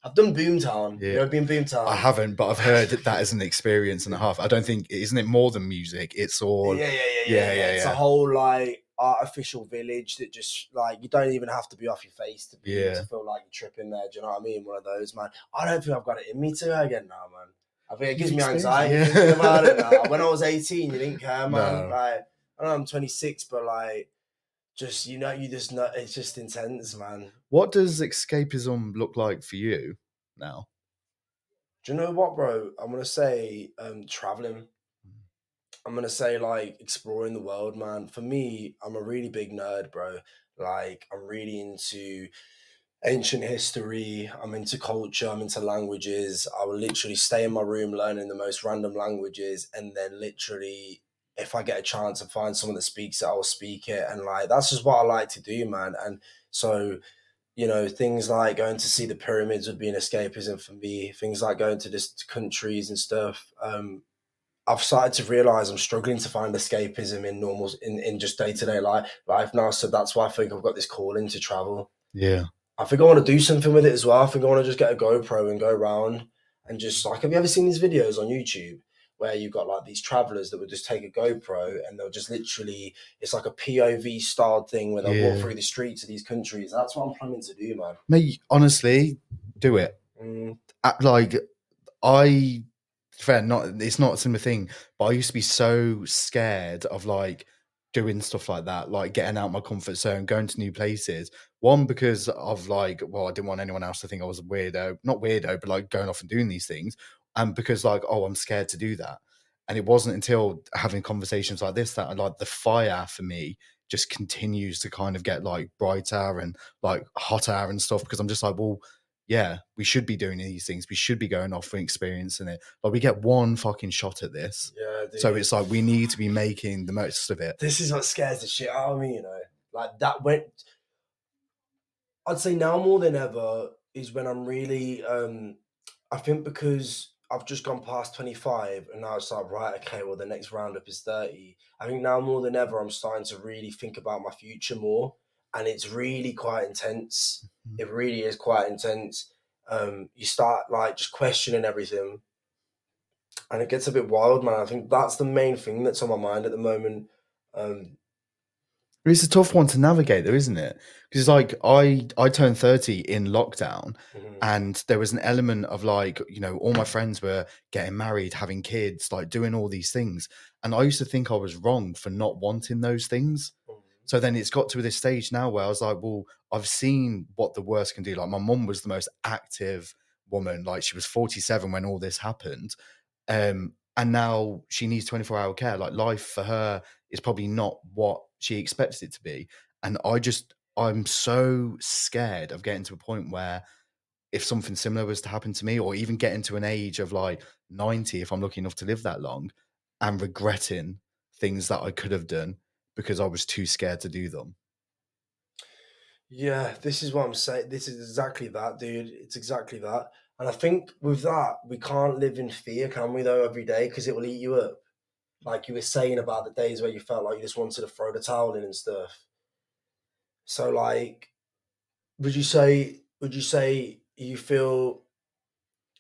I've done Boomtown. You I've been Boomtown. I haven't, but I've heard that that is an experience and a half. I don't think, isn't it more than music? It's all, yeah, yeah, yeah, yeah, yeah, yeah, yeah, It's a whole like artificial village that just like you don't even have to be off your face to be Yeah. to feel like you're tripping there. Do you know what I mean? One of those, man. I don't think I've got it in me to again now, man. I think it gives me anxiety yeah. about it now. When I was 18, you didn't care, man. No. Like I don't know I'm 26, but like just you know, you just know it's just intense, man. what does escapism look like for you now? Do you know what, bro? I'm gonna say um traveling. I'm gonna say like exploring the world, man. For me, I'm a really big nerd, bro. Like I'm really into ancient history. I'm into culture. I'm into languages. I will literally stay in my room learning the most random languages, and then literally, if I get a chance and find someone that speaks it, I will speak it. And like that's just what I like to do, man. And so you know, things like going to see the pyramids would be an escapism for me. Things like going to just countries and stuff. Um, I've started to realize I'm struggling to find escapism in normal in, in just day to day life life now. So that's why I think I've got this calling to travel. Yeah. I think I want to do something with it as well. I think I want to just get a GoPro and go around and just like, have you ever seen these videos on YouTube where you've got like these travelers that would just take a GoPro and they'll just literally, it's like a POV styled thing where they'll Yeah. walk through the streets of these countries. That's what I'm planning to do, man. Mate, honestly, do it. Mm, Like, I, fair, not, it's not a similar thing, but I used to be so scared of like doing stuff like that, like getting out my comfort zone, going to new places. One, because of like, well, I didn't want anyone else to think I was a weirdo, not weirdo, but like going off and doing these things. And because like, oh, I'm scared to do that. And it wasn't until having conversations like this that I like the fire for me just continues to kind of get like brighter and like hotter and stuff because I'm just like, well, yeah, we should be doing these things. We should be going off and experiencing it. Like we get one fucking shot at this. yeah, So it's like we need to be making the most of it. this is what scares the shit out of me, you know. Like that went I'd say now more than ever is when I'm really um I think because I've just gone past 25 and now it's like right okay well the next roundup is 30 I think now more than ever I'm starting to really think about my future more and it's really quite intense. Mhm. it really is quite intense. Um you start like just questioning everything and it gets a bit wild man. I think that's the main thing that's on my mind at the moment. Um It's a tough one to navigate, though, isn't it? Because it's like I I turned thirty in lockdown, mhm. and there was an element of like you know all my friends were getting married, having kids, like doing all these things, and I used to think I was wrong for not wanting those things. Mhm. So then it's got to this stage now where I was like, well, I've seen what the worst can do. Like my mum was the most active woman. Like she was 47 when all this happened. Um, and now she needs 24 hour care. Like life for her is probably not what she expected it to be. And I just, I'm so scared of getting to a point where if something similar was to happen to me, or even getting to an age of like 90, if I'm lucky enough to live that long, and regretting things that I could have done because I was too scared to do them. Yeah, this is what I'm saying. This is exactly that, dude. It's exactly that. And I think with that, we can't live in fear, can we, though, every day? Because it will eat you up. Like you were saying about the days where you felt like you just wanted to throw the towel in and stuff. So, like, would you say, would you say you feel,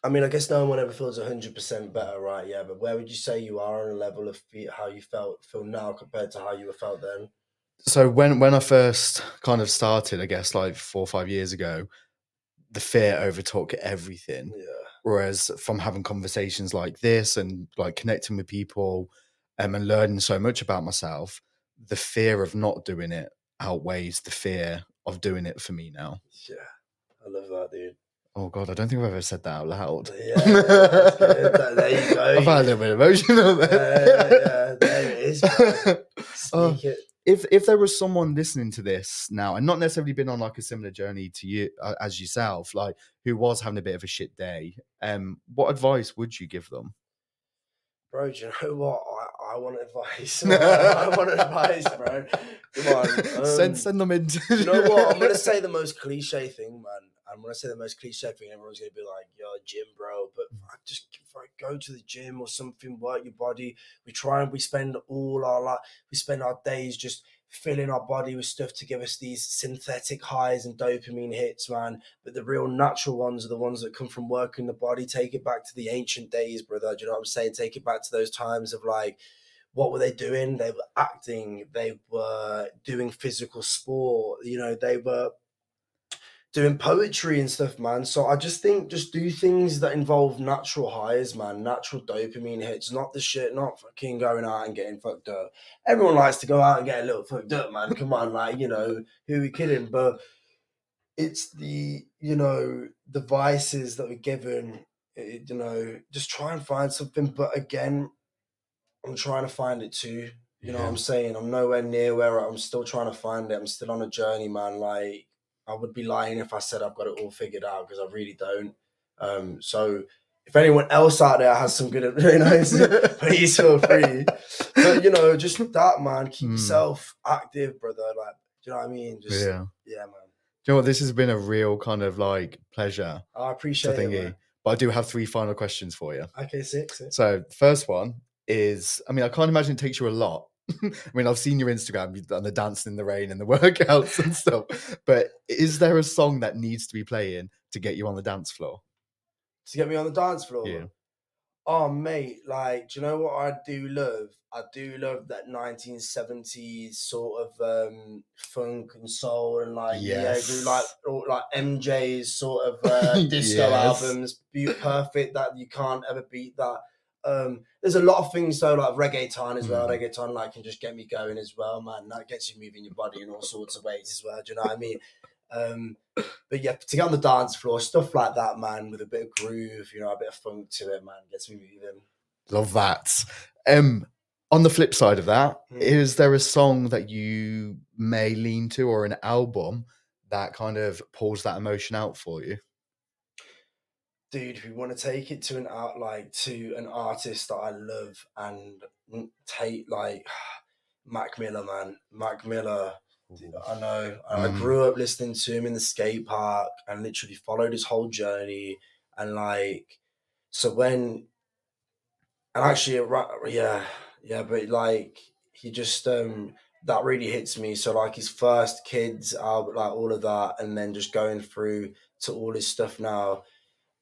I mean, I guess no one ever feels 100% better, right? Yeah, but where would you say you are on a level of how you felt, feel now compared to how you were felt then? So when when I first kind of started, I guess like four or five years ago, the fear overtook everything. Yeah. Whereas from having conversations like this and like connecting with people um, and learning so much about myself, the fear of not doing it outweighs the fear of doing it for me now. Yeah. I love that, dude. Oh god, I don't think I've ever said that out loud. Yeah, that's good. That- there you go. I've had a little bit emotional there. Yeah, yeah, there it is. Oh, it. if if there was someone listening to this now and not necessarily been on like a similar journey to you uh, as yourself like who was having a bit of a shit day um what advice would you give them Bro, do you know what? I, I want advice. I want advice, bro. Come on. send um, send them into. you know what? I'm gonna say the most cliche thing, man. I'm gonna say the most cliche thing. Everyone's gonna be like, "Yo, gym, bro," but fuck, just fuck, go to the gym or something. Work your body. We try and we spend all our like we spend our days just filling our body with stuff to give us these synthetic highs and dopamine hits, man. But the real natural ones are the ones that come from working the body. Take it back to the ancient days, brother. Do you know what I'm saying? Take it back to those times of like what were they doing? They were acting, they were doing physical sport, you know, they were doing poetry and stuff, man. So I just think just do things that involve natural highs, man, natural dopamine hits, not the shit, not fucking going out and getting fucked up. Everyone likes to go out and get a little fucked up, man. Come on, like, you know, who are we kidding? But it's the, you know, the vices that we're given, eh, you know, just try and find something. But again, I'm trying to find it too. You know what I'm saying? I'm nowhere near where I'm still trying to find it. I'm still on a journey, man. Like I would be lying if I said I've got it all figured out because I really don't. Um, so if anyone else out there has some good, you know, please feel free. But you know, just that, man. Keep Hmm. yourself active, brother. Like, do you know what I mean? Just yeah. yeah, man. Do you know what? This has been a real kind of like pleasure I appreciate it. Man. But I do have three final questions for you. Okay, six. six. So first one is, I mean, I can't imagine it takes you a lot. I mean, I've seen your Instagram, you've done the dancing in the rain and the workouts and stuff. But is there a song that needs to be playing to get you on the dance floor? to get me on the dance floor. Yeah. Oh mate, like, do you know what I do love? I do love that 1970s sort of um funk and soul and like yeah, Yes. do like all, like MJ's sort of uh, disco Yes. albums. Be perfect that you can't ever beat that. Um, there's a lot of things though, like reggaeton as well. Mhm. Reggaeton like can just get me going as well, man. That gets you moving your body in all sorts of ways as well. Do you know what I mean? Um, but yeah, to get on the dance floor, stuff like that, man, with a bit of groove, you know, a bit of funk to it, man, gets me moving. Love that. Um, on the flip side of that, is Mm. there a song that you may lean to or an album that kind of pulls that emotion out for you? Dude, if we want to take it to an art like to an artist that I love and take like Mac Miller, man, Mac Miller. I know. I I Mm. grew up listening to him in the skate park and literally followed his whole journey. And like, so when, and actually, yeah, yeah, but like, he just, um, that really hits me. So like his first kids album, like all of that, and then just going through to all his stuff now.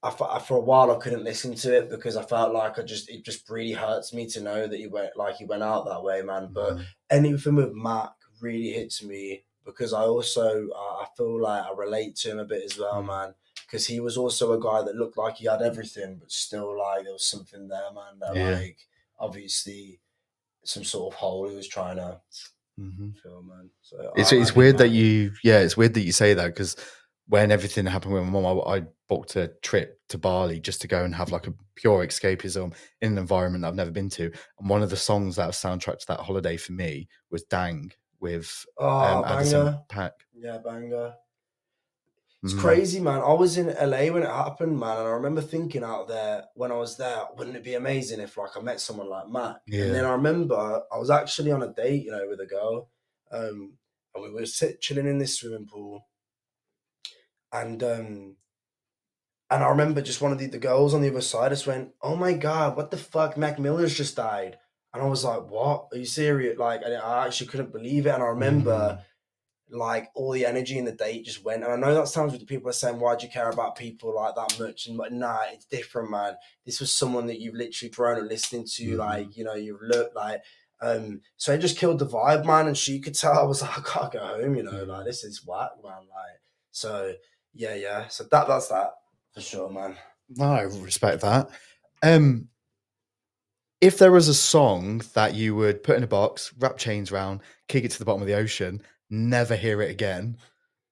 I, I- for a while I couldn't listen to it because I felt like I just it just really hurts me to know that he went like he went out that way, man. But Mm. anything with Mac really hits me because I also uh, I feel like I relate to him a bit as well, Mm. man. Because he was also a guy that looked like he had everything, but still like there was something there, man. That Yeah. like obviously some sort of hole he was trying to Mhm. fill, man. So It's I it's him, weird that you yeah it's weird that you say that because when everything happened with my mom, I, I booked a trip to Bali just to go and have like a pure escapism in an environment I've never been to. And one of the songs that soundtracked to that holiday for me was "Dang" with oh um, Anderson .Paak. yeah banger. It's Mhm. crazy, man. I was in LA when it happened, man, and I remember thinking out there when I was there, wouldn't it be amazing if like I met someone like Mac? And then I remember I was actually on a date, you know, with a girl, um, and we were sit chilling in this swimming pool, and um, and I remember just one of the, the girls on the other side just went, "Oh my god, what the fuck? Mac Miller's just died," and I was like, "What? Are you serious?" Like, and I actually couldn't believe it, and I remember like all the energy in the date just went. And I know that sounds weird. People are saying, "Why do you care about people like that much?" And but nah, it's different, man. This was someone that you've literally grown up listening to, Mhm. like you know, you've looked like. Um, so it just killed the vibe, man. And she could tell I was like, I can't go home, you know, like this is whack, man. Like, so yeah, yeah. So that that's that for sure, man. No, I respect that. Um, if there was a song that you would put in a box, wrap chains round, kick it to the bottom of the ocean, never hear it again,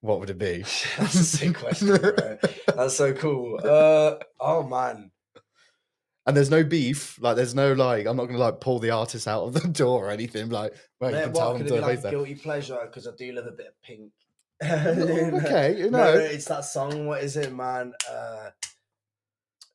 what would it be? That's a sick question, bro. That's so cool. Uh, oh man. And there's no beef, like there's no like I'm not gonna like pull the artist out of the door or anything. Like, well, you can what tell could them it be like guilty pleasure? Because I do love a bit of pink. Okay, you No, know. no, it's that song. What is it, man? Uh,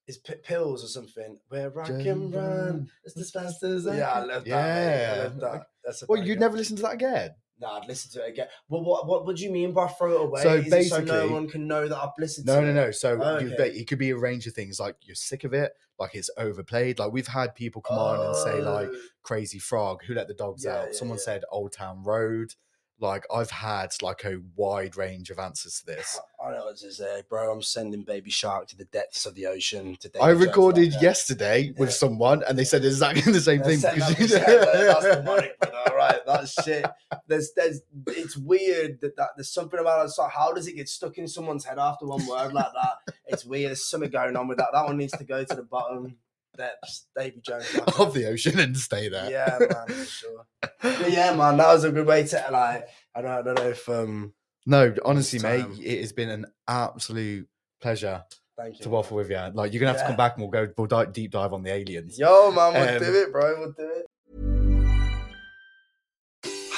It's P- pills or something. Where I can run just as fast as I Yeah, I love Yeah, I love that. That's a Well, you'd never listen to that again. No, I'd listen to it again. Well, what what what do you mean by throw it away? So Is it so no basically- one can know that I've listened No, to no, it? no. So Oh, you okay. it could be a range of things. Like you're sick of it, like it's overplayed. Like we've had people come on and say like Oh, Crazy Frog, Who Let the Dogs Yeah, Out. yeah, Someone yeah. said Old Town Road. Like I've had like a wide range of answers to this. I know what to say, bro. I'm sending Baby Shark to the depths of the ocean. To I recorded like yesterday with someone, and they said exactly the same thing. because the you- set, but That's demonic, all right, that's shit. There's, there's, it's weird that, that there's something about it. Like, how does it get stuck in someone's head after one word like that? It's weird. There's something going on with that. That one needs to go to the bottom depths. Davy Jones. of the ocean and stay there. yeah, man, for sure. But yeah, man, that was a good way to like. I don't, I don't know if um. No, honestly, mate, time. it has been an absolute pleasure Thank you. to waffle with you. Like you're gonna have to come back and we'll go we'll deep dive on the aliens. Yo, man, we'll Um, do it, bro. We'll do it.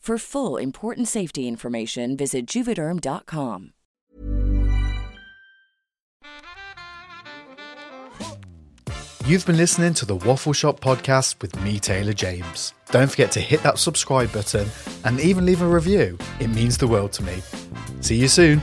For full important safety information, visit juvederm.com. You've been listening to the Waffle Shop podcast with me, Taylor James. Don't forget to hit that subscribe button and even leave a review. It means the world to me. See you soon.